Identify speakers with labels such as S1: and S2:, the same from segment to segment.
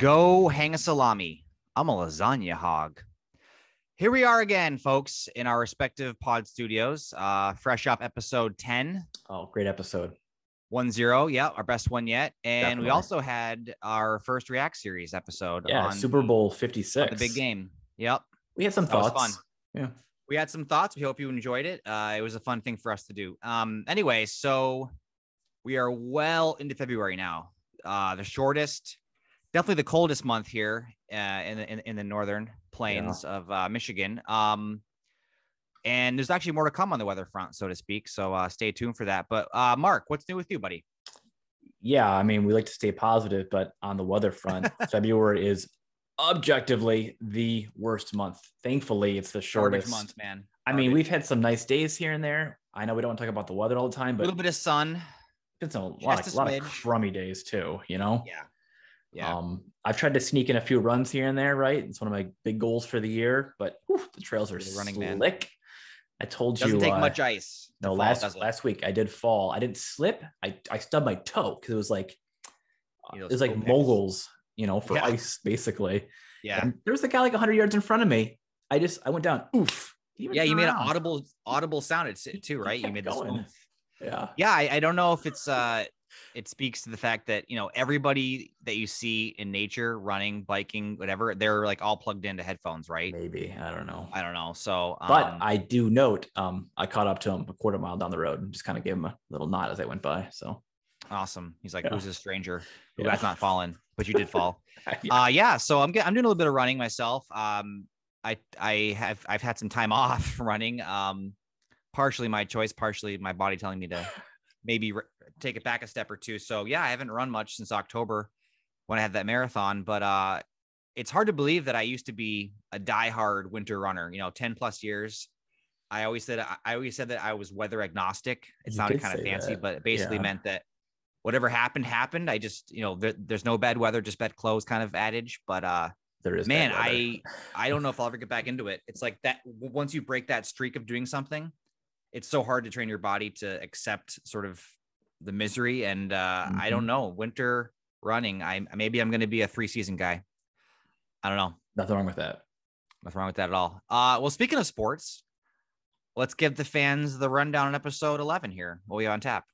S1: Go hang a salami. I'm a lasagna hog. Here we are again, folks, in our respective pod studios. Uh, fresh up episode 10,
S2: Oh, great episode.
S1: One zero, Yeah, our best one yet. And we also had our first React Series episode
S2: Yeah,
S1: on
S2: Super Bowl 56.
S1: the big game. Yep.
S2: We had some
S1: That
S2: thoughts.
S1: fun.
S2: Yeah.
S1: we had some thoughts. We hope you enjoyed it. Uh, it was a fun thing for us to do. Um, anyway, so we are well into February now. Uh, the shortest, definitely the coldest month here uh, in, the, in in the northern plains of uh, Michigan. Um, and there's actually more to come on the weather front, so to speak. So uh, stay tuned for that. But uh, Mark, what's new with you, buddy?
S2: Yeah, I mean, we like to stay positive, but on the weather front, February is objectively the worst month. Thankfully, it's the
S1: Garbage
S2: shortest
S1: month, man.
S2: I mean, we've had some nice days here and there. I know we don't want to talk about the weather all the time, but a
S1: little bit of sun.
S2: it's a lot,
S1: a
S2: lot of crummy days too, you know?
S1: Yeah. Yeah.
S2: Um, I've tried to sneak in a few runs here and there, right? It's one of my big goals for the year, but whew, the trails are
S1: You're running man.
S2: slick. I told
S1: Doesn't
S2: you
S1: take
S2: uh,
S1: much ice.
S2: No,
S1: fall,
S2: last last week I did fall. I didn't slip. I I stubbed my toe because it was like
S1: You know,
S2: it was like
S1: picks.
S2: moguls, you know, for
S1: Yeah.
S2: ice basically.
S1: Yeah.
S2: And there was a guy like 100 yards in front of me. I just I went down. Oof. He didn't even
S1: Yeah, you made an audible audible sound it's- too, right? You made this.
S2: Yeah.
S1: Yeah, I, I don't know if it's uh it speaks to the fact that you know everybody that you see in nature running, biking, whatever, they're like all plugged into headphones, right?
S2: Maybe I don't know.
S1: I don't know. So um,
S2: But I do note, um, I caught up to him a quarter mile down the road and just kind of gave him a little nod as I went by. So
S1: awesome. He's like,
S2: Yeah.
S1: who's this stranger who
S2: Yeah.
S1: has not fallen, but you did fall.
S2: yeah.
S1: uh yeah so i'm i'm doing a little bit of running myself um i i have i've had some time off running um partially my choice partially my body telling me to maybe re- take it back a step or two. So yeah i haven't run much since october when i had that marathon but uh it's hard to believe that i used to be a diehard winter runner you know 10 plus years. I always said i I always said that i was weather agnostic. It
S2: You
S1: sounded kind of fancy
S2: that.
S1: but it basically
S2: Yeah.
S1: meant that whatever happened happened. I just you know there, there's no bad weather just bad clothes kind of adage but uh
S2: there is
S1: man i i don't know if i'll ever get back into it. It's like that once you break that streak of doing something it's so hard to train your body to accept sort of the misery and uh i
S2: Mm-hmm.
S1: don't know winter running i maybe i'm going to be a three season guy i don't know
S2: nothing wrong with that.
S1: nothing wrong with that at all uh well speaking of sports let's give the fans the rundown on episode 11 here what we on tap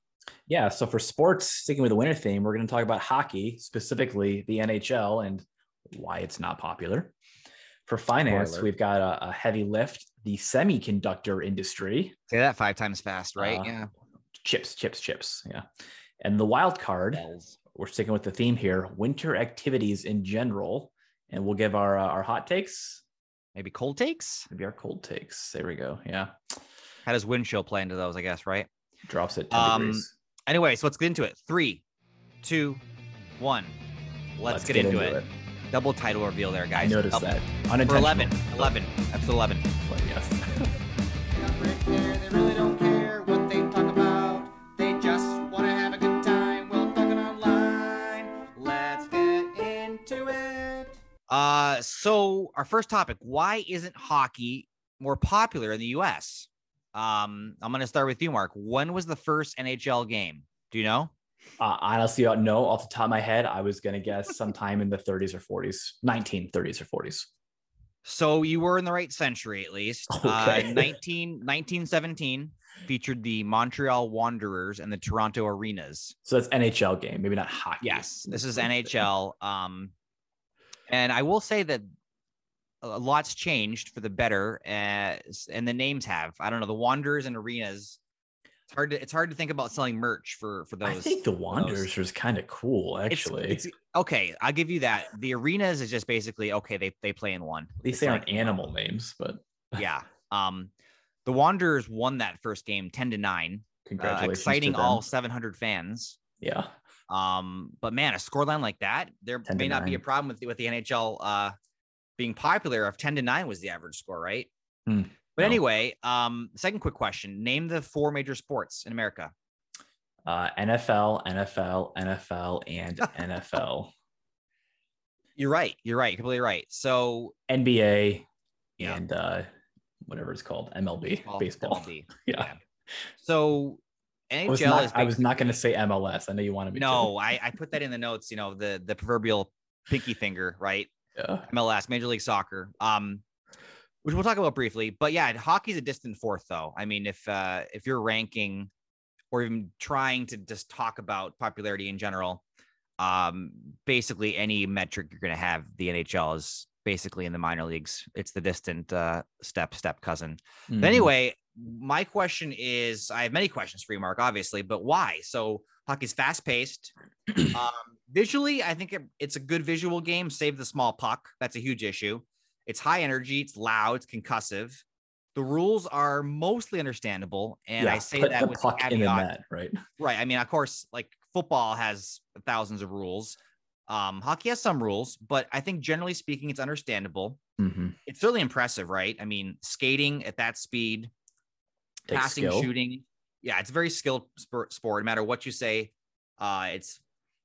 S2: Yeah. So for sports, sticking with the winter theme, we're going to talk about hockey, specifically the NHL and why it's not popular. For finance,
S1: Spoiler.
S2: we've got a, a heavy lift, the semiconductor industry.
S1: say that five times fast right
S2: Uh,
S1: yeah
S2: Chips, chips, chips. Yeah. And the wild card,
S1: Bells.
S2: we're sticking with the theme here, winter activities in general. And we'll give our uh, our hot takes,
S1: maybe cold takes
S2: maybe our cold takes. There we go. Yeah.
S1: how does wind chill play into those i guess right
S2: Drops 10
S1: Um,
S2: degrees.
S1: Anyway, so let's get into it. Three, two, one. Let's, get, into, it. Double title reveal there, guys.
S2: noticed
S1: Double-
S2: that.
S1: For 11, 11, episode 11.
S2: But yes.
S3: got red hair, they really don't care what they talk about. They just want to have a good time while talking online. Let's get into it.
S1: Uh, so our first topic: Why isn't hockey more popular in the U.S.? Um, I'm going to start with you, Mark. When was the first NHL game? Do you know?
S2: Uh, honestly, uh, no, off the top of my head, I was going to guess sometime in the 30s or 40s, 1930s or 40s.
S1: So you were in the right century, at least.
S2: Okay.
S1: Uh, 19, 1917 featured the Montreal Wanderers and the Toronto Arenas.
S2: So that's NHL game, maybe not hockey.
S1: Yes, this is NHL. Um, and I will say that a lot's changed for the better, uh, and the names have. I don't know the Wanderers and Arenas. It's hard to it's hard to think about selling merch for for those.
S2: I think the. Wanderers was kind of cool, actually.
S1: it's, okay. I'll give you that. The Arenas is just basically okay. They they play in one.
S2: At least they aren't
S1: like,
S2: animal names, but
S1: Yeah. Um, the Wanderers won that first game ten to nine. Uh,
S2: congratulations.
S1: exciting
S2: to them.
S1: all seven hundred fans.
S2: Yeah.
S1: Um, but man, a scoreline like that, there may not be a problem with the, with the NHL uh being popular if 10 to 9 was the average score, right?
S2: Hmm,
S1: But
S2: no.
S1: anyway, um, second quick question. Name the four major sports in America.
S2: Uh, NFL, NFL, NFL, and NFL.
S1: You're right. You're right. You're completely right. So
S2: NBA
S1: Yeah.
S2: and uh, whatever it's called, MLB,
S1: well,
S2: baseball.
S1: MLB.
S2: Yeah.
S1: So
S2: I was
S1: NHL
S2: not,
S1: is
S2: I was not going to say MLS. I know you wanted me to.
S1: no, I, I put that in the notes, you know, the the proverbial pinky finger, right?
S2: Yeah.
S1: MLS, Major League Soccer. Um, which we'll talk about briefly. But yeah, hockey's a distant fourth, though. I mean, if uh, if you're ranking or even trying to just talk about popularity in general, um, basically any metric you're going to have, the NHL is basically in the minor leagues. It's the distant uh, step step cousin.
S2: Mhm.
S1: But anyway, my question is I have many questions for you, Mark, obviously, but why? So hockey's fast paced. um, visually, I think it, it's a good visual game, save the small puck. That's a huge issue. It's high energy, it's loud, it's concussive. The rules are mostly understandable. And
S2: yeah,
S1: I say that with
S2: puck
S1: caveat.
S2: net, right?
S1: Right. I mean, of course, like football has thousands of rules. Um, hockey has some rules, but I think generally speaking, it's understandable.
S2: Mhm.
S1: It's really impressive, right? I mean, skating at that speed,
S2: Takes
S1: passing,
S2: skill.
S1: shooting. Yeah, it's a very skilled sport, sport. No matter what you say, uh, it's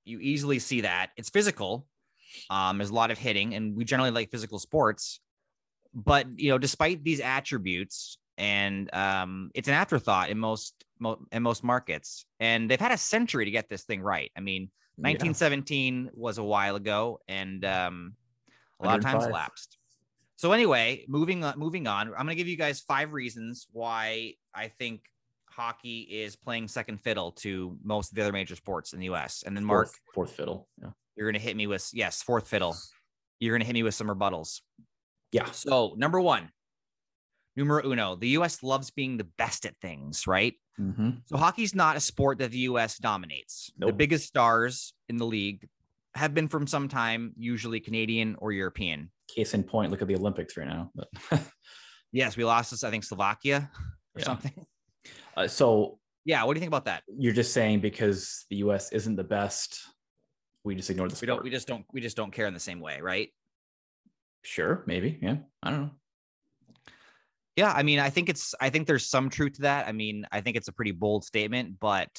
S1: you easily see that it's physical. Um, there's a lot of hitting, and we generally like physical sports. But you know, despite these attributes, and um, it's an afterthought in most mo- in most markets, and they've had a century to get this thing right. I mean,
S2: Yeah.
S1: 1917 was a while ago, and um, a lot of times
S2: 105.
S1: lapsed. So anyway, moving on, moving on. I'm going to give you guys five reasons why I think hockey is playing second fiddle to most of the other major sports in the U.S. And then Mark,
S2: Fourth, fourth fiddle. Yeah.
S1: You're going to hit me with yes, fourth fiddle. You're going to hit me with some rebuttals.
S2: Yeah.
S1: So number one, numero uno. The U.S. loves being the best at things, right?
S2: Mhm.
S1: So hockey's not a sport that the U.S. dominates. The biggest stars in the league have been from some time, usually Canadian or European.
S2: Case in point, look at the Olympics right now.
S1: Yes, we lost this, I think, Slovakia or
S2: Yeah.
S1: something.
S2: uh, so
S1: Yeah, what do you think about that?
S2: you're just saying because the U.S. isn't the best, we just ignore the
S1: We don't we just don't we just don't care in the same way, right?
S2: Sure, maybe. Yeah, I don't know.
S1: Yeah, I mean, I think it's I think there's some truth to that. I mean, I think it's a pretty bold statement, but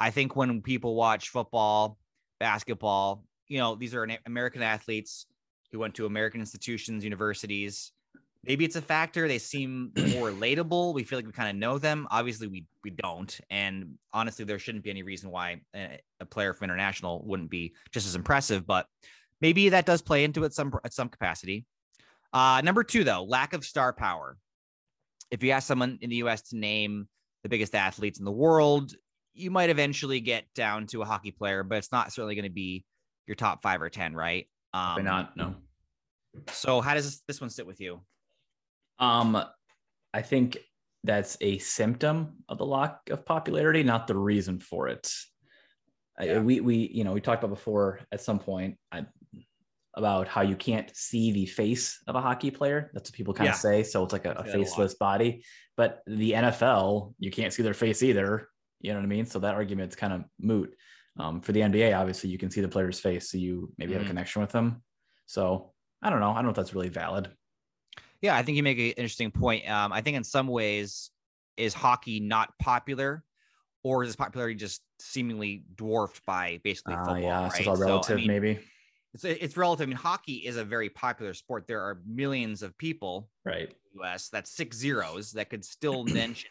S1: I think when people watch football, basketball, you know, these are American athletes who went to American institutions, universities. Maybe it's a factor. They seem more relatable. We feel like we kind of know them. Obviously, we we don't. And honestly, there shouldn't be any reason why a, a player from international wouldn't be just as impressive. But maybe that does play into it some at some capacity. Uh, number two, though, lack of star power. If you ask someone in the U.S. to name the biggest athletes in the world, you might eventually get down to a hockey player, but it's not certainly going to be your top five or ten, right? Um,
S2: Why not? No.
S1: So, how does this, this one sit with you?
S2: Um, I think that's a symptom of the lack of popularity, not the reason for it. I- we we you know we talked about before at some point I, about how you can't see the face of a hockey player. That's what people kind
S1: Yeah.
S2: of say. So it's like a, a
S1: that a
S2: faceless body. But the NFL, you can't see their face either. You know what I mean? So that argument's kind of moot. Um, for the NBA, obviously, you can see the player's face, so you maybe have
S1: Mhm.
S2: a connection with them. So I don't know. I don't know if that's really valid.
S1: Yeah, I think you make an interesting point. Um, I think in some ways, is hockey not popular, or is its popularity just seemingly dwarfed by basically
S2: Uh,
S1: football?
S2: yeah,
S1: right?
S2: so it's all
S1: So, I
S2: relative,
S1: mean,
S2: maybe.
S1: It's it's relative. I mean, hockey is a very popular sport. There are millions of people
S2: Right.
S1: in the U.S. That's six zeros that could still mention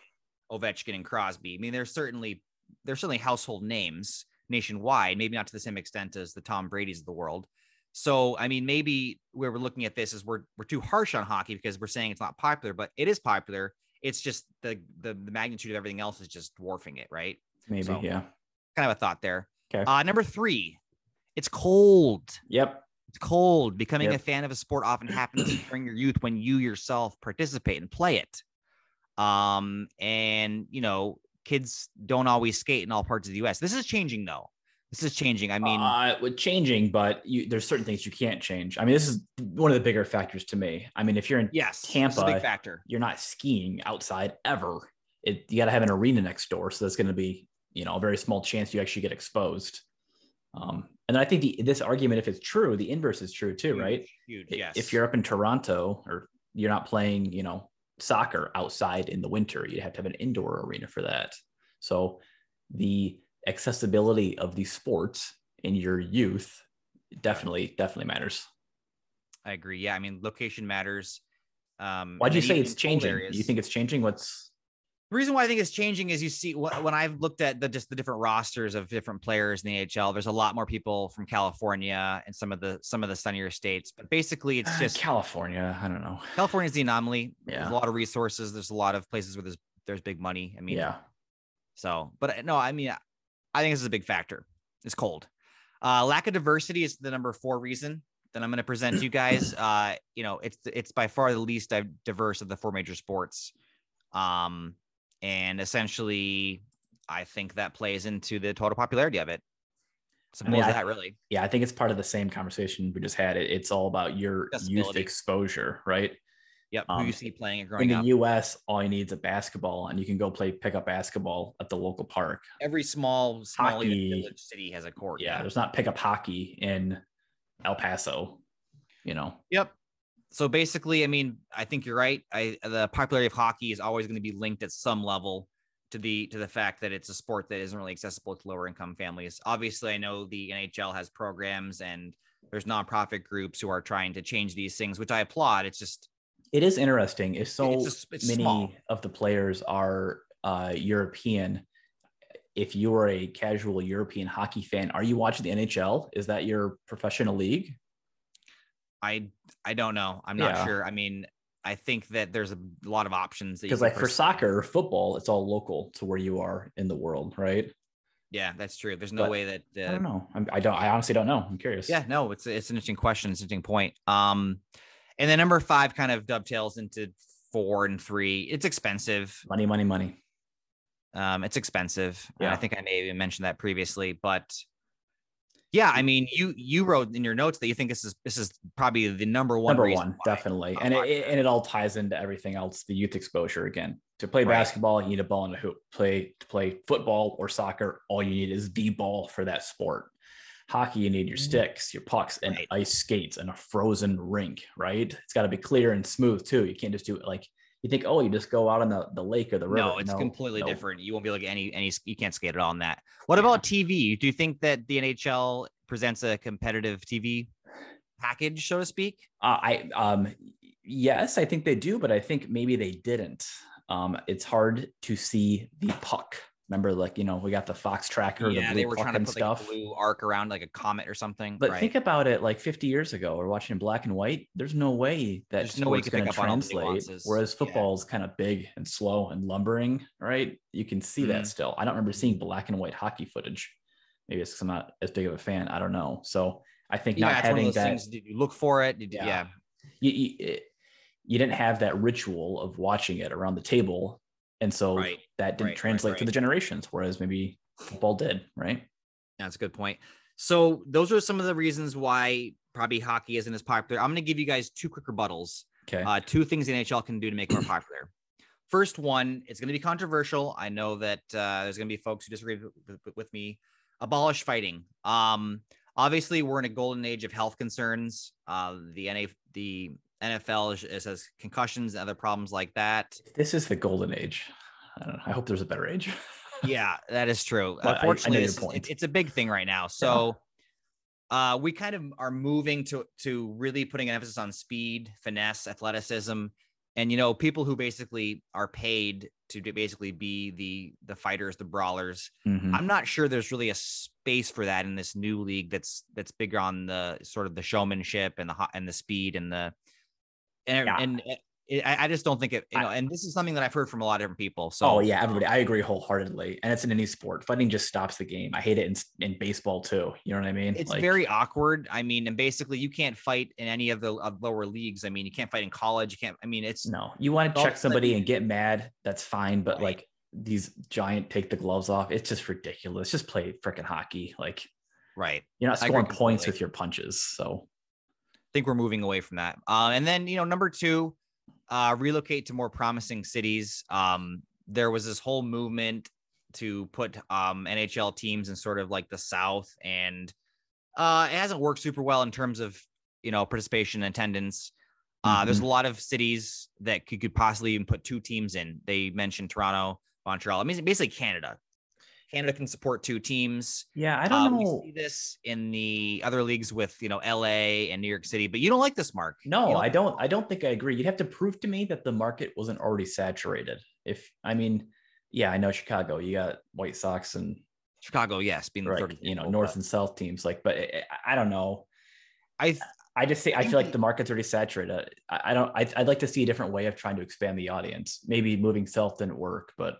S1: Ovechkin and Crosby. I mean, there's certainly there's certainly household names nationwide, maybe not to the same extent as the Tom Brady's of the world. So, I mean, maybe where we're looking at this is we're we're too harsh on hockey because we're saying it's not popular, but it is popular. It's just the the, the magnitude of everything else is just dwarfing it, right?
S2: Maybe.
S1: So-
S2: Yeah.
S1: Kind of a thought there.
S2: 'Kay.
S1: Uh, number three, it's cold.
S2: Yep.
S1: It's cold. Becoming
S2: Yep.
S1: a fan of a sport often happens during your youth when you yourself participate and play it. Um, and you know, kids don't always skate in all parts of the US. This is changing though. This is changing. I mean,
S2: uh, with changing, but you, there's certain things you can't change. I mean, this is one of the bigger factors to me. I mean, if you're in,
S1: yes,
S2: Tampa,
S1: big factor.
S2: you're not skiing outside ever. It, you got to have an arena next door, so that's going to be, you know, a very small chance you actually get exposed. Um, and I think the, this argument, if it's true, the inverse is true too, right?
S1: Huge. Yes.
S2: If you're up in Toronto or you're not playing, you know, soccer outside in the winter, you'd have to have an indoor arena for that. So the accessibility of these sports in your youth definitely, definitely matters.
S1: I agree. Yeah. I mean, location matters. Um,
S2: Why
S1: do
S2: you say it's changing?
S1: areas-
S2: You think it's changing? What's
S1: The reason why I think it's changing is you see when I've looked at the just the different rosters of different players in the AHL, there's a lot more people from California and some of the some of the sunnier states. But basically, it's
S2: Uh,
S1: just
S2: California. I don't know.
S1: California's the anomaly. There's
S2: Yeah.
S1: a lot of resources. There's a lot of places where there's there's big money. I mean,
S2: yeah.
S1: So, but uh, no, I mean, I think this is a big factor. It's cold. Uh, lack of diversity is the number four reason that I'm going to present to you guys. Uh, you know, it's it's by far the least diverse of the four major sports. Um, and essentially, I think that plays into the total popularity of it. Simple
S2: mean,
S1: as
S2: I-
S1: that, really.
S2: Yeah, I think it's part of the same conversation we just had. It, it's all about your youth exposure, right?
S1: Yep. Who
S2: Um,
S1: you see playing and
S2: In the
S1: up.
S2: US, all you need is a basketball, and you can go play pickup basketball at the local park.
S1: Every small, small village city has a court.
S2: Yeah, there's not pickup hockey in El Paso, you know.
S1: Yep. So basically, I mean, I think you're right. I the popularity of hockey is always going to be linked at some level to the to the fact that it's a sport that isn't really accessible to lower income families. Obviously, I know the NHL has programs and there's nonprofit groups who are trying to change these things, which I applaud. It's just
S2: It is interesting. If so
S1: It's just- it's
S2: many
S1: small.
S2: of the players are uh, European, if you are a casual European hockey fan, are you watching the NHL? Is that your professional league?
S1: I I don't know. I'm not
S2: Yeah.
S1: sure. I mean, I think that there's a lot of options
S2: Because like for soccer, or football, it's all local to where you are in the world, right?
S1: Yeah, that's true. There's no
S2: But
S1: way that
S2: I
S1: uh,
S2: don't know. I'm, I don't. I honestly don't know. I'm curious.
S1: Yeah, no, it's it's an interesting question, it's an interesting point. Um, and then number five kind of dovetails into four and three. It's expensive.
S2: Money, money, money.
S1: Um, it's expensive. And I think I may have mentioned that previously, but yeah, I mean, you you wrote in your notes that you think this is this is probably the number one.
S2: Number one, definitely, and it, it- and it all ties into everything else. The youth exposure again. To play
S1: Right.
S2: basketball, you need a ball and a hoop. Play to play football or soccer, all you need is the ball for that sport. Hockey, you need your sticks, your pucks, and.
S1: Right.
S2: ice skates and a frozen rink. Right? It's got to be clear and smooth too. You can't just do it like you think. Oh, you just go out on the, the lake or the river.
S1: No, it's completely
S2: no.
S1: different. You won't be like any any. You can't skate at all on that. What about TV? Do you think that the NHL presents a competitive TV package, so to speak?
S2: Uh, I um yes, I think they do, but I think maybe they didn't. Um, it's hard to see the puck. Remember, like you know, we got the Fox tracker,
S1: yeah,
S2: the
S1: they
S2: blue
S1: were trying to put
S2: stuff.
S1: like blue arc around like a comet or something.
S2: but
S1: right.
S2: think about it, like 50 years ago, we're watching in black and white. There's no way that
S1: There's no way you
S2: sport's
S1: could
S2: going
S1: pick
S2: to
S1: up on
S2: translate. Whereas football is kind of big and slow and lumbering, right? You can see
S1: Mhm.
S2: that still. I don't remember seeing black and white hockey footage. Maybe it's because I'm not as big of a fan. I don't know. So I think
S1: yeah,
S2: not
S1: it's one of
S2: having
S1: those
S2: that
S1: things. Did you look for it? Did
S2: Yeah.
S1: yeah.
S2: you, you, it- you didn't have that ritual of watching it around the table. And so
S1: Right,
S2: that didn't
S1: right, right,
S2: translate to the generations, whereas maybe football did, right?
S1: That's a good point. So those are some of the reasons why probably hockey isn't as popular. I'm going to give you guys two quick rebuttals.
S2: Okay.
S1: Uh, two things the NHL can do to make it more popular. First one, it's going to be controversial. I know that uh, there's going to be folks who disagree with me. Abolish fighting. Um, obviously, we're in a golden age of health concerns. Uh, the NA, the NFL is, is has concussions and other problems like that.
S2: this is the golden age. I don't know. I hope there's a better age.
S1: yeah, that is true.
S2: But I- I
S1: Unfortunately, this is-
S2: point.
S1: it's, it's a big thing right now. So uh, we kind of are moving to to really putting an emphasis on speed, finesse, athleticism, and you know, people who basically are paid to basically be the the fighters, the brawlers.
S2: Mhm.
S1: I'm not sure there's really a space for that in this new league that's that's bigger on the sort of the showmanship and the and the speed and the and,
S2: Yeah.
S1: and uh, it, I, I just don't think it you
S2: I-
S1: know and this is something that I've heard from a lot of different people. So
S2: oh yeah, everybody. I agree wholeheartedly. And it's in any sport. Fighting just stops the game. I hate it in, in baseball too. You know what I mean?
S1: it's
S2: Like,
S1: very awkward. I mean, and basically you can't fight in any of the of lower leagues. I mean, you can't fight in college. You can't. I mean, it's
S2: no. You want to check
S1: of a sudden-
S2: somebody and get mad, that's fine. But
S1: Right.
S2: like these giant take the gloves off, it's just ridiculous. Just play freaking hockey. Like
S1: right.
S2: you're not scoring points with your punches. So
S1: I think we're moving away from that. Uh, and then you know, number two, uh, relocate to more promising cities. Um, there was this whole movement to put um, NHL teams in sort of like the South, and uh, it hasn't worked super well in terms of you know participation and attendance. Uh, There's a lot of cities that could, could possibly even put two teams in. They mentioned Toronto, Montreal. I mean, basically Canada. Canada can support two teams.
S2: yeah, I don't
S1: Uh,
S2: know.
S1: We see this in the other leagues with you know LA and New York City, but you don't like this, Mark.
S2: No, I don't. I don't think I agree. You'd have to prove to me that the market wasn't already saturated. If I mean, Yeah, I know Chicago. You got White Sox and
S1: Chicago, yes, being the
S2: right,
S1: third.
S2: you know, North
S1: but
S2: and South teams. Like, but I, I don't know.
S1: I
S2: I just say I feel like
S1: the-
S2: market's already saturated. I, I don't. I'd, I'd like to see a different way of trying to expand the audience. Maybe moving south didn't work, but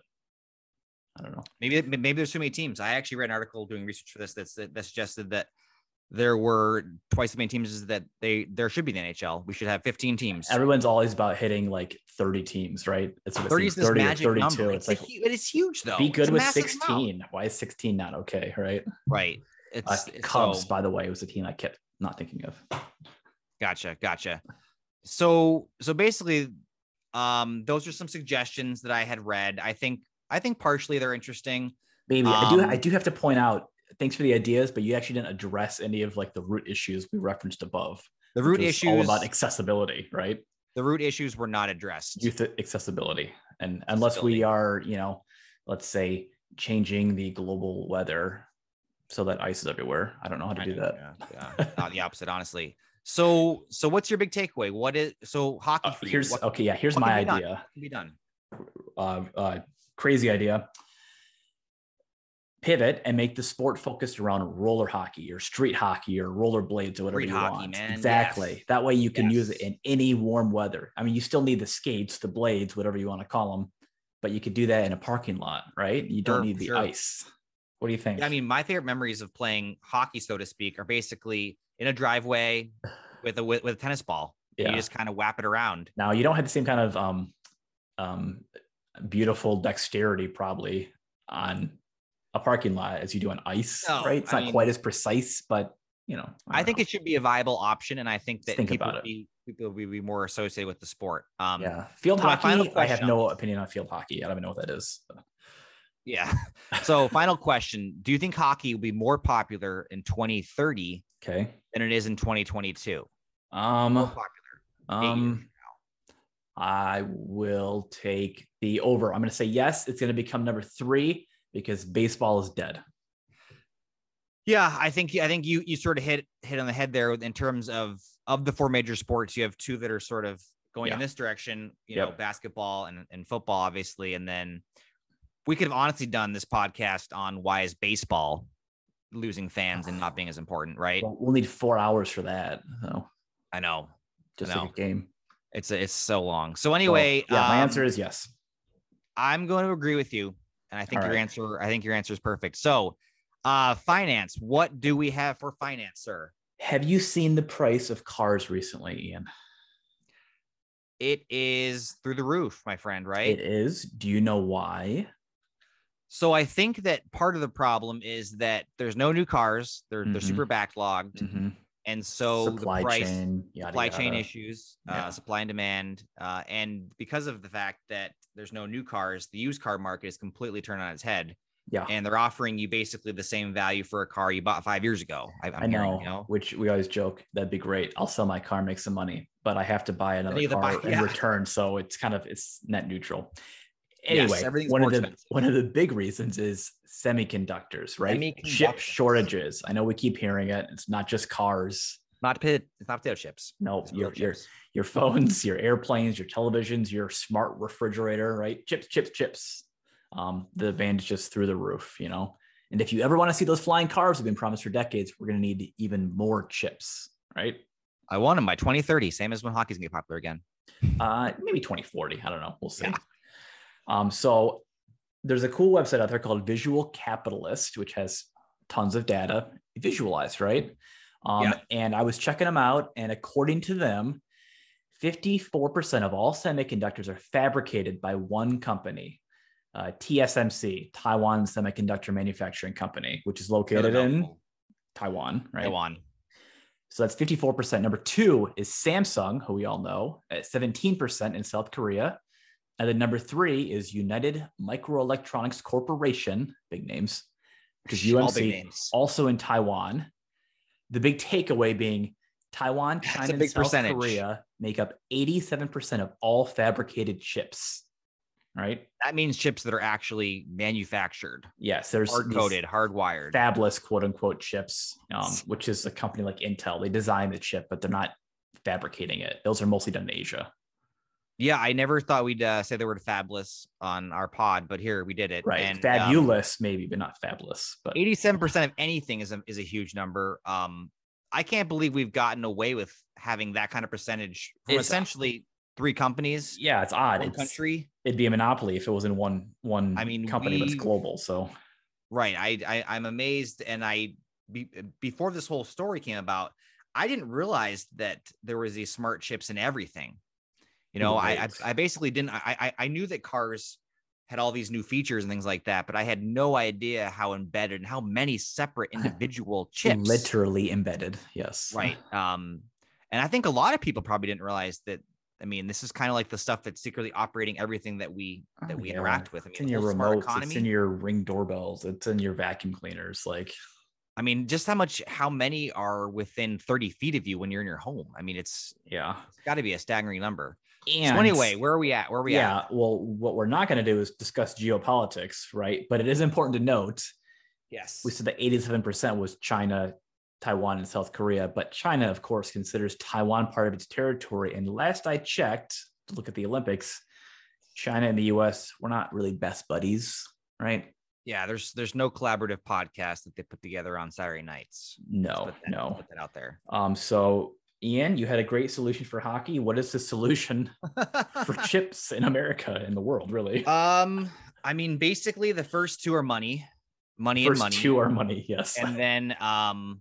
S2: I don't know.
S1: maybe maybe there's too many teams. I actually read an article doing research for this that's that suggested that there were twice as many teams as that they there should be in the NHL. We should have 15 teams.
S2: Everyone's always about hitting like 30 teams, right? It's
S1: 30 is
S2: 30 or
S1: magic
S2: 32.
S1: number.
S2: It's
S1: It's,
S2: like
S1: hu- it is huge though.
S2: be good
S1: a
S2: with
S1: massive amount.
S2: 16. Why is 16 not okay? Right.
S1: Right.
S2: Uh,
S1: It's, it's
S2: Cubs,
S1: so-
S2: by the way, was a team I kept not thinking of.
S1: Gotcha, gotcha. So so basically, um, those are some suggestions that I had read. I think I think partially they're interesting.
S2: Maybe I do. I
S1: Um,
S2: do have to point out. Thanks for the ideas, but you actually didn't address any of like the root issues we referenced above.
S1: The root issues,
S2: all about accessibility, right?
S1: the root issues were not addressed.
S2: Youth accessibility, and unless
S1: Accessibility.
S2: we are, you know, let's say changing the global weather so that ice is everywhere. I don't know how to
S1: I
S2: do
S1: know,
S2: that.
S1: Yeah, yeah. Not the opposite, honestly. So so what's your big takeaway? What is so hockey?
S2: Uh, here's
S1: what
S2: okay. Yeah, here's my
S1: done?
S2: idea.
S1: can be done?
S2: uh, uh, crazy idea. Pivot and make the sport focused around roller hockey or street hockey or roller blades or whatever
S1: Street
S2: you
S1: hockey,
S2: want.
S1: man,
S2: Exactly.
S1: yes.
S2: That way you can use it in any warm weather. I mean, you still need the skates, the blades, whatever you want to call them, but you could do that in a parking lot, right? You don't
S1: Sure,
S2: need the
S1: sure.
S2: ice. What do you think?
S1: I mean, my favorite memories of playing hockey, so to speak, are basically in a driveway with a with, with a tennis ball.
S2: Yeah.
S1: You just kind of whap it around.
S2: now you don't have the same kind of um, um, beautiful dexterity probably on a parking lot as you do on ice,
S1: No,
S2: right? It's
S1: I
S2: not
S1: mean-
S2: quite as precise, but you know,
S1: I,
S2: don't
S1: think
S2: know.
S1: it should be a viable option, and I think that
S2: think
S1: people
S2: about
S1: would be people would be more associated with the sport. Um,
S2: yeah, field hockey. I have no opinion on field hockey. I don't even know what that is.
S1: yeah. So, final question: Do you think hockey will be more popular in 2030
S2: Okay.
S1: than it is in 2022? More
S2: Um.
S1: popular.
S2: Um. I will take the over. I'm going to say yes. It's going to become number three because baseball is dead.
S1: Yeah, I think I think you you sort of hit hit on the head there in terms of of the four major sports. You have two that are sort of going in this direction. You know, basketball and and football, obviously, and then we could have honestly done this podcast on why is baseball losing fans and not being as important, right?
S2: We'll, we'll need four hours for that. So
S1: I know
S2: just
S1: know.
S2: like a game.
S1: it's it's so long. So
S2: So,
S1: anyway,
S2: yeah, my
S1: um,
S2: answer is yes.
S1: I'm going to agree with you, and I think
S2: All
S1: your
S2: right.
S1: answer I think your answer is perfect. So, uh, finance. What do we have for finance, sir?
S2: Have you seen the price of cars recently, Ian?
S1: It is through the roof, my friend. Right.
S2: It is. Do you know why?
S1: So I think that part of the problem is that there's no new cars. They're they're
S2: Mhm.
S1: super backlogged,
S2: Mhm.
S1: And so
S2: Supply
S1: the price,
S2: chain, yada,
S1: supply chain issues,
S2: Yeah.
S1: uh, supply and demand, uh, and because of the fact that there's no new cars, the used car market is completely turned on its head,
S2: Yeah,
S1: and they're offering you basically the same value for a car you bought five years ago. I, I'm
S2: I know,
S1: hearing, you know.
S2: Which we always joke that'd be great. I'll sell my car, make some money, but I have to buy another
S1: you have to
S2: car
S1: buy-
S2: in return. So it's kind of it's net neutral.
S1: Yes,
S2: Anyway,
S1: everything's
S2: one of the
S1: expensive.
S2: one of the big reasons is semiconductors, right? Chip shortages. I know we keep hearing it. It's not just cars.
S1: Not pit, it's not potato chips.
S2: No, your your
S1: chips.
S2: your phones, your airplanes, your televisions, your smart refrigerator, right? Chips, chips, chips. Um, the demand is just through the roof, you know. And if you ever want to see those flying cars we've been promised for decades, we're going to need even more chips, right?
S1: I want them by 2030, same as when hockey's gonna get popular again.
S2: Uh, maybe 2040. I don't know. We'll see.
S1: Yeah.
S2: Um, so there's a cool website out there called Visual Capitalist, which has tons of data visualized, right? Um,
S1: Yeah.
S2: And I was checking them out, and according to them, 54% of all semiconductors are fabricated by one company, uh, TSMC, Taiwan Semiconductor Manufacturing Company, which is located in. Taiwan, right?
S1: Taiwan.
S2: So that's 54%. Number two is Samsung, who we all know, at 17% in South Korea. And then number three is United Microelectronics Corporation, big names, which is UMC, also in Taiwan. The big takeaway being Taiwan, China, and South
S1: percentage.
S2: Korea make up 87% of all fabricated chips, right?
S1: That means chips that are actually manufactured,
S2: Yes, there's
S1: hard coded, hardwired.
S2: fabless quote unquote chips, um, which is a company like Intel. They design the chip, but they're not fabricating it. Those are mostly done in Asia.
S1: Yeah, I never thought we'd uh, say the word fabulous on our pod, but here we did it.
S2: Right.
S1: And, um,
S2: Fabulous, maybe, but not fabulous. But
S1: 87% of anything is a, is a huge number. Um, I can't believe we've gotten away with having that kind of percentage from
S2: It's-
S1: essentially three companies,
S2: yeah, it's odd. It's,
S1: country.
S2: it'd be a monopoly if it was in one one
S1: I mean,
S2: company, but it's global. So
S1: Right. I, I I'm amazed, and I be, before this whole story came about, I didn't realize that there was these smart chips in everything. You know, I, I I basically didn't. I I I knew that cars had all these new features and things like that, but I had no idea how embedded and how many separate individual chips.
S2: literally embedded. Yes.
S1: Right. Um, and I think a lot of people probably didn't realize that. I mean, this is kind of like the stuff that's secretly operating everything that we that
S2: Oh,
S1: we
S2: yeah.
S1: interact with. I mean,
S2: It's in your remotes. It's in your ring doorbells. It's in your vacuum cleaners. Like
S1: I mean, just how much, how many are within 30 feet of you when you're in your home? I mean, it's,
S2: yeah.
S1: it's got to be a staggering number.
S2: And
S1: so anyway, where are we at? Where are we
S2: yeah.
S1: at? Yeah.
S2: Well, what we're not going to do is discuss geopolitics, right? But it is important to note
S1: Yes.
S2: we said that 87% was China, Taiwan, and South Korea. But China, of course, considers Taiwan part of its territory. And last I checked, to look at the Olympics, China and the US were not really best buddies, right?
S1: Yeah. There's, there's no collaborative podcast that they put together on Saturday nights.
S2: No,
S1: that-
S2: no.
S1: Put that out there.
S2: Um, so Ian, you had a great solution for hockey. What is the solution for chips in America in the world, really?
S1: um, I mean, basically the first two are money, money
S2: First
S1: and money.
S2: two are money, yes.
S1: and then, um,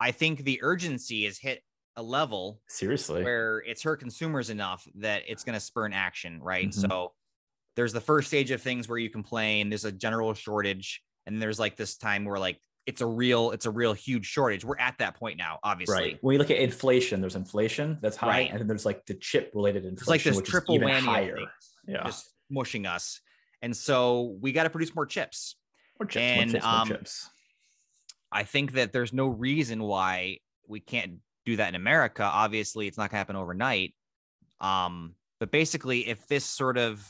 S1: I think the urgency has hit a level
S2: Seriously.
S1: where it's hurt consumers enough that it's going to spur an action, right?
S2: Mhm.
S1: So there's the first stage of things where you complain, there's a general shortage, and there's like this time where like it's a real, it's a real huge shortage. We're at that point now, obviously.
S2: Right. When you look at inflation, there's inflation that's high,
S1: Right.
S2: and then there's like the chip related inflation,
S1: It's like this
S2: which
S1: triple
S2: is even
S1: whammy
S2: higher. Yeah.
S1: just mushing us. And so we got to produce more chips.
S2: More chips,
S1: and,
S2: more chips, more
S1: um,
S2: chips.
S1: I think that there's no reason why we can't do that in America. Obviously, it's not going to happen overnight. Um, but basically, if this sort of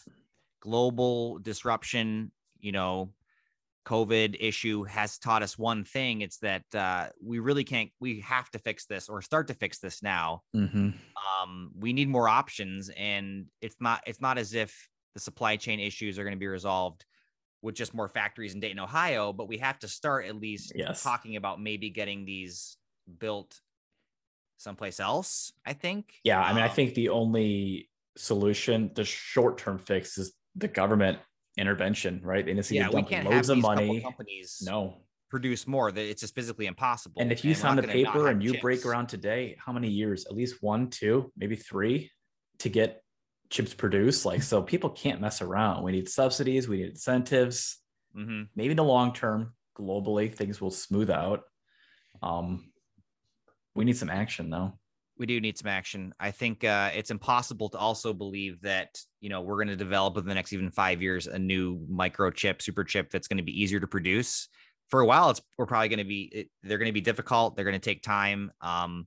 S1: global disruption, you know, COVID issue has taught us one thing, it's that uh, we really can't, we have to fix this or start to fix this now.
S2: hmm
S1: Um, we need more options, and it's not, it's not as if the supply chain issues are going to be resolved with just more factories in Dayton, Ohio, but we have to start at least
S2: Yes.
S1: talking about maybe getting these built someplace else. I think.
S2: Yeah. I mean, I
S1: Um,
S2: think the only solution, the short term fix, is the government intervention, right? They need to
S1: yeah, we
S2: dump loads of money.
S1: companies
S2: No.
S1: produce more. That it's just physically impossible.
S2: And if you sign the paper and you break
S1: chips.
S2: around today, how many years? At least one, two, maybe three to get chips produced. Like, so people can't mess around. We need subsidies, we need incentives.
S1: Mhm.
S2: Maybe in the long term, globally, things will smooth out. Um, we need some action though.
S1: We do need some action. I think uh, it's impossible to also believe that you know we're going to develop within the next even five years a new microchip, super chip that's going to be easier to produce. For a while, it's we're probably going to be it, they're going to be difficult. They're going to take time. Um,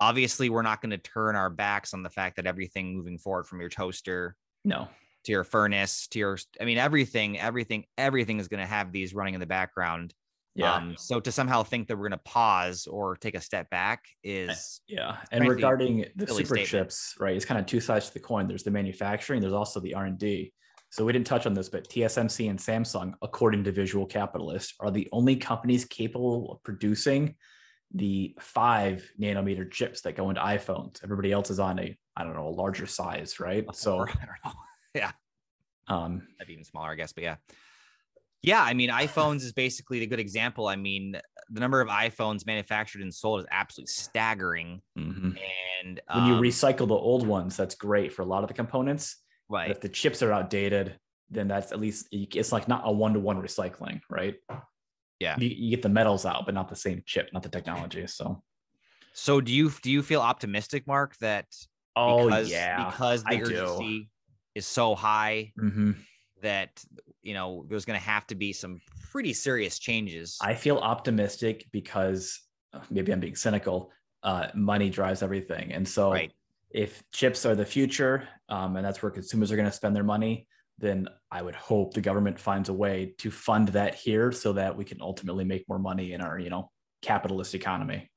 S1: obviously, we're not going to turn our backs on the fact that everything moving forward from your toaster
S2: No.
S1: to your furnace to your I mean everything, everything, everything is going to have these running in the background.
S2: Yeah.
S1: Um, so to somehow think that we're going to pause or take a step back is
S2: Yeah, and
S1: frankly,
S2: regarding the super
S1: statement.
S2: chips, right? It's kind of two sides to the coin. There's the manufacturing. There's also the R and D. So we didn't touch on this, but TSMC and Samsung, according to Visual Capitalist, are the only companies capable of producing the five nanometer chips that go into iPhones. Everybody else is on a, I don't know, a larger size, right? So,
S1: Or, I don't know.
S2: um,
S1: that'd be even smaller, I guess. But yeah. Yeah, I mean, iPhones is basically a good example. I mean, the number of iPhones manufactured and sold is absolutely staggering.
S2: mhm.
S1: And
S2: when you
S1: um,
S2: recycle the old ones, that's great for a lot of the components. But
S1: right,
S2: if the chips are outdated, then that's at least it's like not a one to one recycling, right?
S1: Yeah.
S2: You, you get the metals out, but not the same chip, not the technology. So,
S1: so do you do you feel optimistic, Mark, that
S2: oh
S1: because,
S2: yeah,
S1: because the
S2: I do.
S1: urgency is so high
S2: hmm
S1: that you know there's going to have to be some pretty serious changes.
S2: I feel optimistic because uh, maybe I'm being cynical. Uh, money drives everything, and so
S1: right.
S2: if chips are the future, um, and that's where consumers are going to spend their money, then I would hope the government finds a way to fund that here so that we can ultimately make more money in our, you know, capitalist economy.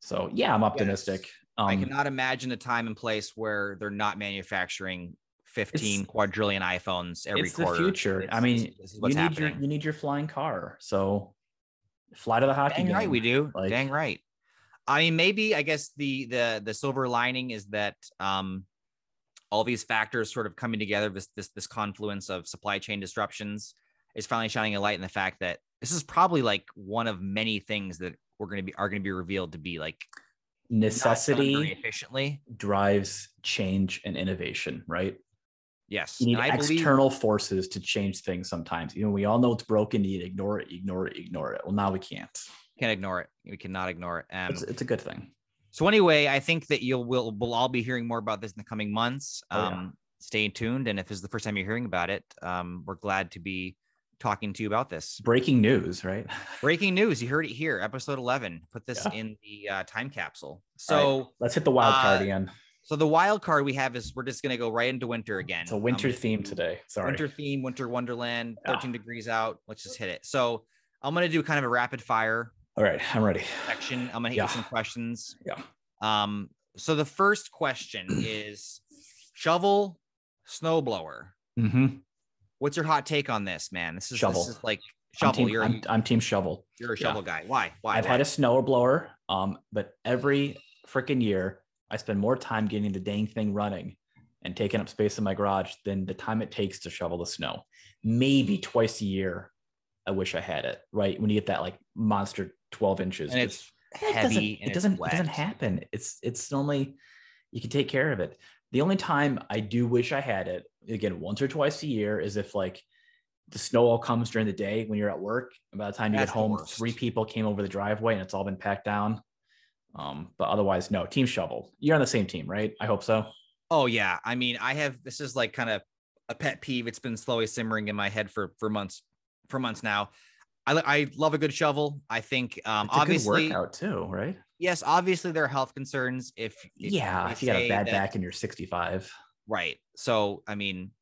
S2: So yeah, I'm optimistic.
S1: I
S2: Um,
S1: cannot imagine a time and place where they're not manufacturing 15 quadrillion iPhones every
S2: it's the
S1: quarter.
S2: future. I mean,
S1: this is
S2: you need
S1: happening.
S2: your you need your flying car. So fly to the hockey
S1: Dang
S2: game.
S1: right, we do.
S2: Like-
S1: Dang right. I mean, maybe I guess the the the silver lining is that um all these factors sort of coming together, this this this confluence of supply chain disruptions is finally shining a light in the fact that this is probably like one of many things that we're gonna be are gonna be revealed to be like not done very
S2: Necessity
S1: efficiently.
S2: drives change and innovation, right?
S1: Yes.
S2: You need
S1: I believe-
S2: external forces to change things sometimes. You know, we all know it's broken. You need to ignore it, ignore it, ignore it. Well, now we can't.
S1: can't ignore it. We cannot ignore it. Um,
S2: It's, it's a good thing.
S1: So anyway, I think that you'll will we'll all be hearing more about this in the coming months.
S2: Oh, yeah.
S1: Um, stay tuned, and if this is the first time you're hearing about it, um, we're glad to be talking to you about this.
S2: Breaking news, right?
S1: Breaking news! You heard it here, episode 11. Put this
S2: Yeah.
S1: in the uh, time capsule.
S2: All right,
S1: So,
S2: let's hit the wild card
S1: uh,
S2: again.
S1: So the wild card we have is we're just gonna go right into winter again.
S2: It's a
S1: I'm
S2: winter
S1: gonna
S2: theme today. Sorry.
S1: Winter theme, winter wonderland.
S2: Yeah.
S1: 13 degrees out. Let's just hit it. So I'm gonna do kind of a rapid fire
S2: All right, I'm ready.
S1: section. I'm gonna hit
S2: Yeah.
S1: you some questions.
S2: Yeah.
S1: Um, so the first question is shovel, snowblower.
S2: Mm-hmm.
S1: What's your hot take on this, man? This is
S2: Shovel.
S1: This is like
S2: I'm
S1: shovel.
S2: team,
S1: you're,
S2: I'm, I'm team shovel.
S1: you're a
S2: yeah.
S1: shovel guy. Why? Why?
S2: I've
S1: Why?
S2: had a snow blower, um, but every freaking year I spend more time getting the dang thing running and taking up space in my garage than the time it takes to shovel the snow. Maybe twice a year. I wish I had it. Right when you get that like monster 12 inches,
S1: and
S2: just-
S1: it's
S2: it
S1: heavy.
S2: doesn't,
S1: and
S2: it doesn't, it doesn't happen. It's it's normally you can take care of it. The only time I do wish I had it, again, once or twice a year, is if like the snow all comes during the day when you're at work. And by the time you
S1: That's
S2: get home, three people came over the driveway and it's all been packed down. Um, but otherwise, no, team shovel. You're on the same team, right? I hope so.
S1: Oh yeah. I mean, I have this is like kind of a pet peeve. It's been slowly simmering in my head for for months for months now. I, I love a good shovel. I think um
S2: It's
S1: obviously
S2: workout too, right?
S1: yes, obviously there are health concerns if, if
S2: yeah, if you got a bad
S1: that-
S2: back and you're 65.
S1: Right. So, I mean,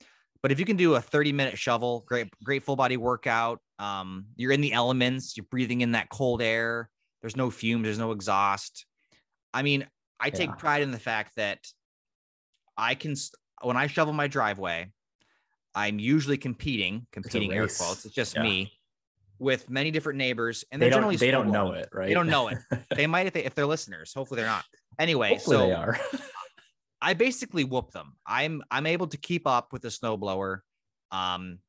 S1: but if you can do a 30 minute shovel, great, great full body workout. Um, you're in the elements, you're breathing in that cold air. There's no fumes, there's no exhaust. I mean, I take
S2: Yeah.
S1: pride in the fact that I can, when I shovel my driveway, I'm usually competing, competing air quotes. It's just
S2: Yeah.
S1: me with many different neighbors, and
S2: They don't
S1: generally
S2: they don't know it, right?
S1: They don't know it. They might if they if they're listeners. Hopefully they're not. Anyway,
S2: Hopefully
S1: so
S2: they are.
S1: I basically whoop them. I'm I'm able to keep up with the snowblower. Um,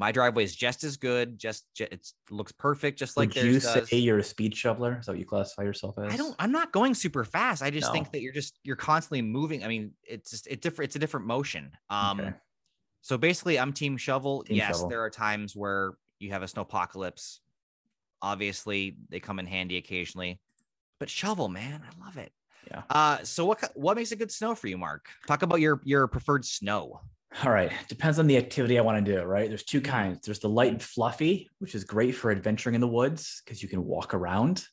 S1: my driveway is just as good. Just ju- it looks perfect, just like
S2: Would you
S1: theirs
S2: say you're a speed shoveler? Is that what you classify yourself as?
S1: I don't. I'm not going super fast. I just
S2: No.
S1: think that you're just you're constantly moving. I mean, it's just it different. It's a different motion. Um,
S2: Okay.
S1: so basically, I'm team shovel.
S2: Team
S1: yes,
S2: shovel.
S1: there are times where you have a snow apocalypse. Obviously, they come in handy occasionally, but shovel, man, I love it.
S2: Yeah.
S1: Uh, so what what makes a good snow for you, Mark? Talk about your your preferred snow.
S2: All right. Depends on the activity I want to do, right? There's two
S1: Mhm.
S2: kinds. There's the light and fluffy, which is great for adventuring in the woods because you can walk around.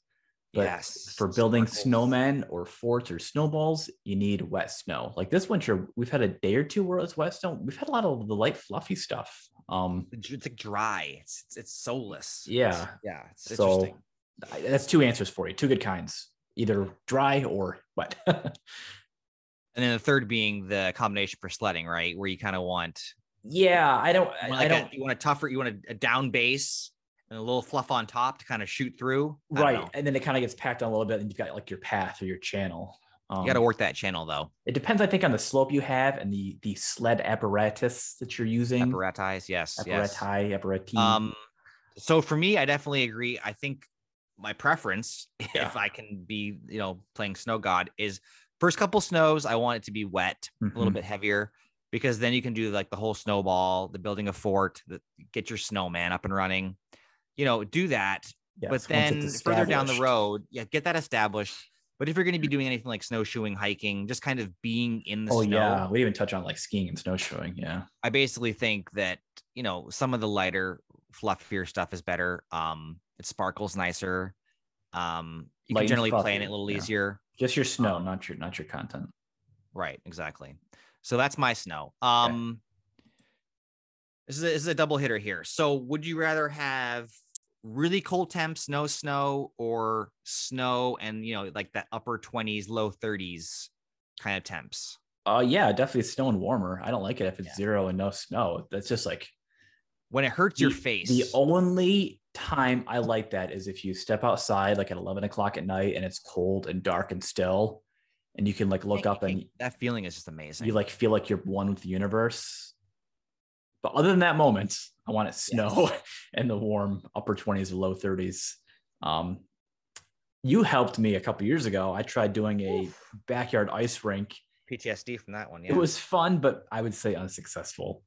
S2: But
S1: yes.
S2: For building
S1: sparkles.
S2: snowmen or forts or snowballs, you need wet snow. Like this winter, we've had a day or two where it's wet snow. We've had a lot of the light fluffy stuff. Um,
S1: It's like dry. It's it's, it's soulless.
S2: Yeah.
S1: It's- yeah. It's
S2: so
S1: interesting.
S2: That's two answers for you, two good kinds, either dry or wet.
S1: And then the third being the combination for sledding, right? Where you kind of want,
S2: yeah, I don't,
S1: want
S2: I don't,
S1: a, you want a tougher, you want a, a down base and a little fluff on top to kind of shoot through. I
S2: right. And then it kind of gets packed on a little bit, and you've got like your path or your channel. Um,
S1: You got to work that channel though.
S2: It depends, I think, on the slope you have and the the sled apparatus that you're using.
S1: Apparatize, yes, yes.
S2: Apparati, apparati.
S1: Um, so for me, I definitely agree. I think my preference,
S2: Yeah.
S1: if I can be, you know, playing Snow God, is first couple snows. I want it to be wet, a little
S2: Mhm.
S1: bit heavier, because then you can do like the whole snowball, the building a fort, the, get your snowman up and running. You know, do that.
S2: Yes,
S1: but then further down the road, yeah, get that established. But if you're going to be doing anything like snowshoeing, hiking, just kind of being in the
S2: Oh
S1: snow,
S2: yeah, we even touch on like skiing and snowshoeing. Yeah,
S1: I basically think that you know some of the lighter, fluffier stuff is better. Um, it sparkles nicer. Um, you
S2: Light
S1: can generally play in it a little
S2: yeah.
S1: easier.
S2: Just your snow,
S1: Um,
S2: not your not your content.
S1: Right, exactly. So that's my snow. Um, this is a, this is a double hitter here. So would you rather have really cold temps, no snow, or snow and you know like that upper 20s, low 30s kind of temps.
S2: Uh, yeah, definitely snow and warmer. I don't like it if it's
S1: Yeah.
S2: zero and no snow. That's just like
S1: When it hurts your face.
S2: The only time I like that is if you step outside like at 11 o'clock at night and it's cold and dark and still, and you can like look up and
S1: that feeling is just amazing.
S2: you like feel like you're one with the universe. But other than that moment, I want it snow and the warm upper 20s or low 30s. Um, you helped me a couple years ago. I tried doing a backyard ice rink.
S1: PTSD from that one. Yeah.
S2: It was fun, but I would say unsuccessful.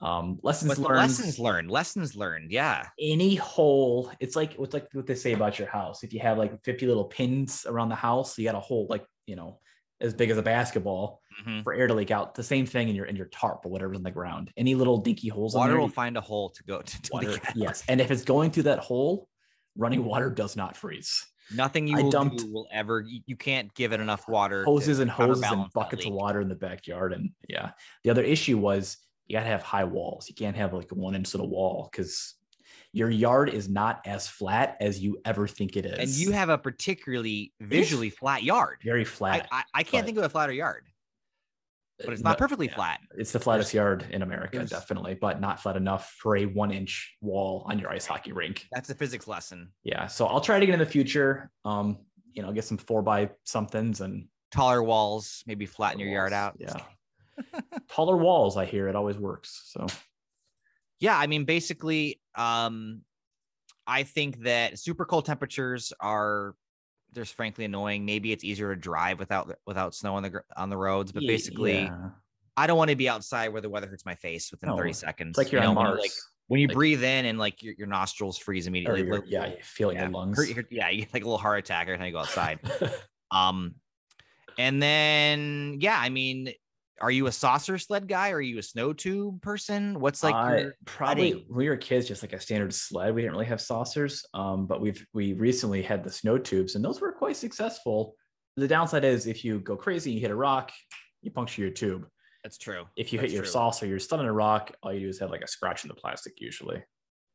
S2: Um, lessons learned.
S1: lessons learned. Lessons learned. Yeah.
S2: any hole it's like it's like what they say about your house if you have like 50 little pins around the house you got a hole like you know as big as a basketball
S1: Mhm.
S2: for air to leak out the same thing in your in your tarp or whatever's in the ground any little dinky holes
S1: Water
S2: there
S1: will
S2: you-
S1: find a hole to go to. to
S2: water, yes and if it's going through that hole running water does not freeze
S1: Nothing you
S2: I
S1: will
S2: dumped-
S1: do will ever. You, you can't give it enough water.
S2: hoses and hoses and buckets of water in the backyard and yeah the other issue was you got to have high walls you can't have like a one inch little wall because your yard is not as flat as you ever think it is
S1: And you have a particularly visually flat yard.
S2: very flat
S1: I, I can't
S2: but-
S1: think of a flatter yard, but it's
S2: No,
S1: not perfectly
S2: yeah.
S1: flat.
S2: It's the flattest yard in America, definitely, but not flat enough for a one inch wall on your ice hockey rink.
S1: That's a physics lesson.
S2: Yeah. So I'll try it again in the future. Um, you know, get some four by somethings and
S1: Taller walls, maybe flatten your yard out.
S2: Yeah. Taller walls, I hear it always works. So
S1: yeah i mean basically um i think that super cold temperatures are there's frankly annoying maybe it's easier to drive without without snow on the on the roads but basically
S2: yeah.
S1: i don't want to be outside where the weather hurts my face within
S2: No,
S1: 30 seconds
S2: it's like
S1: you
S2: you're on
S1: know, when
S2: Mars.
S1: like when you
S2: Like-
S1: breathe in and like your, your nostrils freeze immediately
S2: you're-
S1: like,
S2: yeah, you feel it
S1: yeah,
S2: your lungs.
S1: hurt- hurt- yeah you get like a little heart attack every time you go outside um and then yeah i mean are you a saucer sled guy are you a snow tube person what's like your
S2: probably when we were kids, just like a standard sled. We didn't really have saucers, um, but we've we recently had the snow tubes, and those were quite successful. The downside is if you go crazy, you hit a rock, you puncture your tube.
S1: that's true
S2: If you
S1: That's
S2: hit your
S1: true.
S2: saucer, you're stunned in a rock. All you do is have like a scratch in the plastic usually.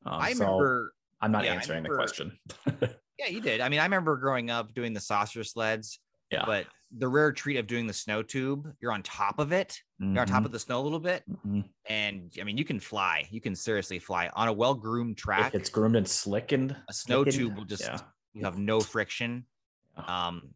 S2: Um,
S1: I
S2: so
S1: remember
S2: I'm not
S1: yeah,
S2: answering the question.
S1: Yeah, you did. I mean, I remember growing up doing the saucer sleds,
S2: yeah,
S1: but the rare treat of doing the snow tube, you're on top of it. You're on top of the snow a little bit.
S2: Mhm.
S1: And I mean, you can fly. You can seriously fly on a well groomed track.
S2: If it's groomed and slickened.
S1: a snow
S2: slickened,
S1: tube will just,
S2: yeah.
S1: you have no friction.
S2: Yeah.
S1: Um,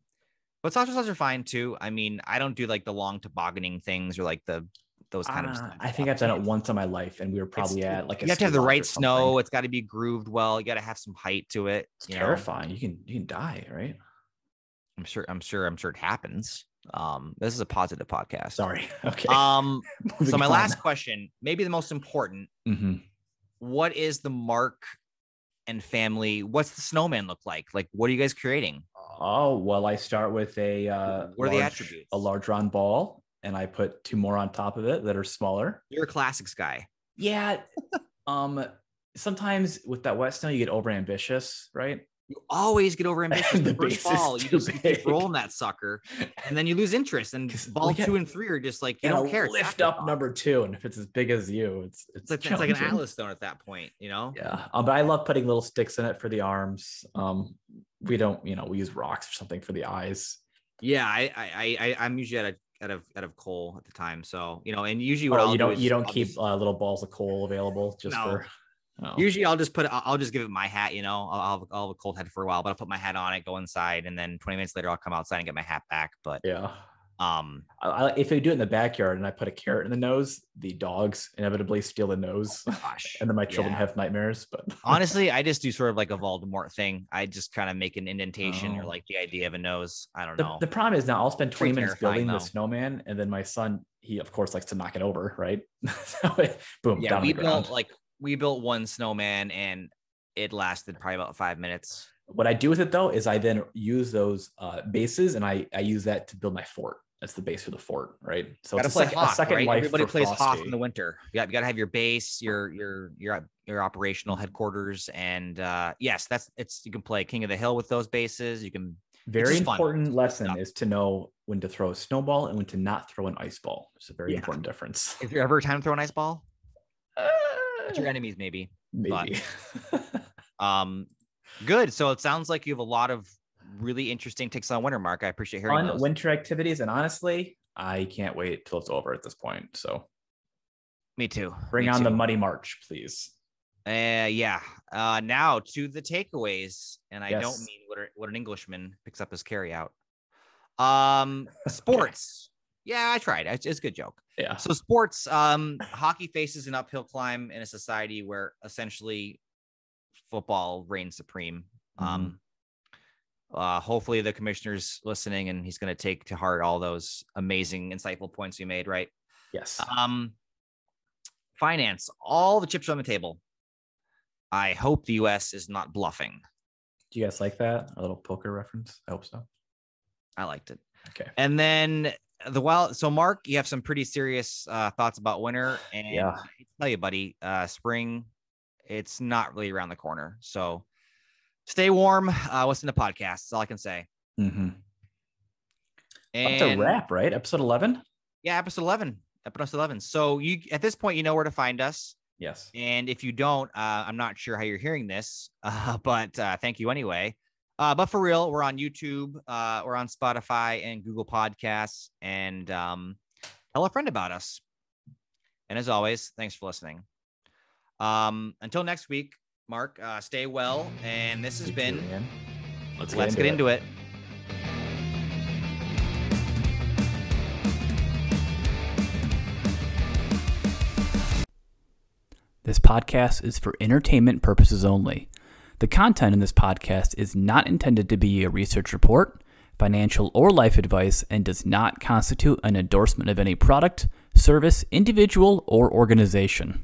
S1: but saucer sleds are fine too. I mean, I don't do like the long tobogganing things or like the, those kind of
S2: Uh,
S1: stuff.
S2: I think I've done it once in my life, and we were probably
S1: It's-
S2: at like a
S1: you have to have the right snow. It's got to be grooved well. You got to have some height to it.
S2: It's
S1: you know?
S2: terrifying. You can you can die, right?
S1: I'm sure. I'm sure. I'm sure it happens. Um, this is a positive podcast.
S2: Sorry. Okay.
S1: Um, so my
S2: on.
S1: last question, maybe the most important,
S2: Mhm.
S1: what is the Mark and family? What's the snowman look like? Like, what are you guys creating?
S2: Oh well, I start with a uh,
S1: What are the attributes?
S2: A large round ball, and I put two more on top of it that are smaller.
S1: You're a classics guy.
S2: Yeah. um. Sometimes with that wet snow, you get over ambitious, right?
S1: You always get over ambitious. The
S2: the
S1: first ball, you just keep rolling that sucker, and then you lose interest. And ball
S2: get-
S1: two and three are just like you
S2: And
S1: don't care.
S2: Lift up number two, and if it's as big as you, it's it's,
S1: It's like, it's like an. Atlas stone at that point, you know.
S2: Yeah, um, but I love putting little sticks in it for the arms. Um, we don't, you know, we use rocks or something for the eyes.
S1: Yeah, I, I, I, I- I'm usually out of out of out of coal at the time, so you know, and usually what
S2: Oh,
S1: I'll
S2: you
S1: do
S2: don't,
S1: is
S2: you don't
S1: I'll
S2: keep
S1: just-
S2: uh, little balls of coal available just
S1: No.
S2: for. Oh.
S1: Usually, I'll just put. I'll, just give it my hat. You know, I'll, I'll, I'll have a cold head for a while, but I'll put my hat on it, go inside, and then 20 minutes later, I'll come outside and get my hat back. But
S2: yeah.
S1: um,
S2: I, I, if I do it in the backyard and I put a carrot in the nose, the dogs inevitably steal the nose,
S1: gosh,
S2: and then my children
S1: yeah.
S2: have nightmares. But
S1: honestly, I just do sort of like a Voldemort thing. I just kind of make an indentation or
S2: Oh.
S1: like the idea of a nose. I don't
S2: the,
S1: know.
S2: the problem is now I'll spend 20
S1: Pretty
S2: minutes building the snowman, and then my son, he of course likes to knock it over, right? so boom,
S1: yeah, we built like we built one snowman, and it lasted probably about five minutes.
S2: What I do with it though is I then use those uh, bases and I, I use that to build my fort. That's the base for the fort, right? So
S1: gotta
S2: it's a,
S1: play
S2: sec-
S1: Hoth,
S2: a second
S1: right?
S2: life
S1: Everybody plays
S2: Frosty.
S1: in the winter. Yeah, you gotta have your base, your your your your operational headquarters, and uh yes, that's it's you can play King of the Hill with those bases. You can
S2: Very
S1: just fun.
S2: important lesson
S1: stuff.
S2: is to know when to throw a snowball and when to not throw an ice ball. It's a very
S1: Yeah.
S2: important difference.
S1: if you're ever time to throw an ice ball,
S2: Uh,
S1: it's your enemies maybe.
S2: maybe.
S1: Um, good. So it sounds like you have a lot of really interesting takes on winter, Mark. I appreciate hearing
S2: Fun
S1: those.
S2: winter activities, and honestly, I can't wait till it's over at this point. So
S1: Me too.
S2: bring
S1: Me
S2: on the muddy march, please.
S1: Uh, yeah. Uh, now to the takeaways, and I don't mean what, a- what an Englishman picks up as carry out. Um, sports. Yeah, I tried. It's, it's a good joke.
S2: Yeah.
S1: So sports, um, hockey faces an uphill climb in a society where essentially football reigns supreme. Um, uh, hopefully the commissioner's listening and he's going to take to heart all those amazing, insightful points you made. Right.
S2: Yes.
S1: Um, finance, all the chips on the table. I hope the U.S. is not bluffing.
S2: Do you guys like that? A little poker reference? I hope so.
S1: I liked it.
S2: Okay.
S1: And then the wild. So, Mark, you have some pretty serious uh, thoughts about winter, and
S2: Yeah.
S1: I tell you, buddy, uh, spring, it's not really around the corner. So, stay warm. Uh, listen to podcasts. That's all I can say.
S2: Mm-hmm. That's a wrap, right? Episode 11?
S1: yeah, episode eleven. Episode eleven. So you at this point, you know where to find us.
S2: Yes.
S1: And if you don't, uh, I'm not sure how you're hearing this, uh, but uh, thank you anyway. Uh, but for real, we're on YouTube, uh, we're on Spotify and Google Podcasts, and um, tell a friend about us. And as always, thanks for listening. Um, until next week, Mark, uh, stay well. And this has
S2: You
S1: been
S2: too. Let's get,
S1: Let's
S2: into,
S1: Get
S2: it.
S1: into it.
S4: This podcast is for entertainment purposes only. The content in this podcast is not intended to be a research report, financial, or life advice and does not constitute an endorsement of any product, service, individual, or organization.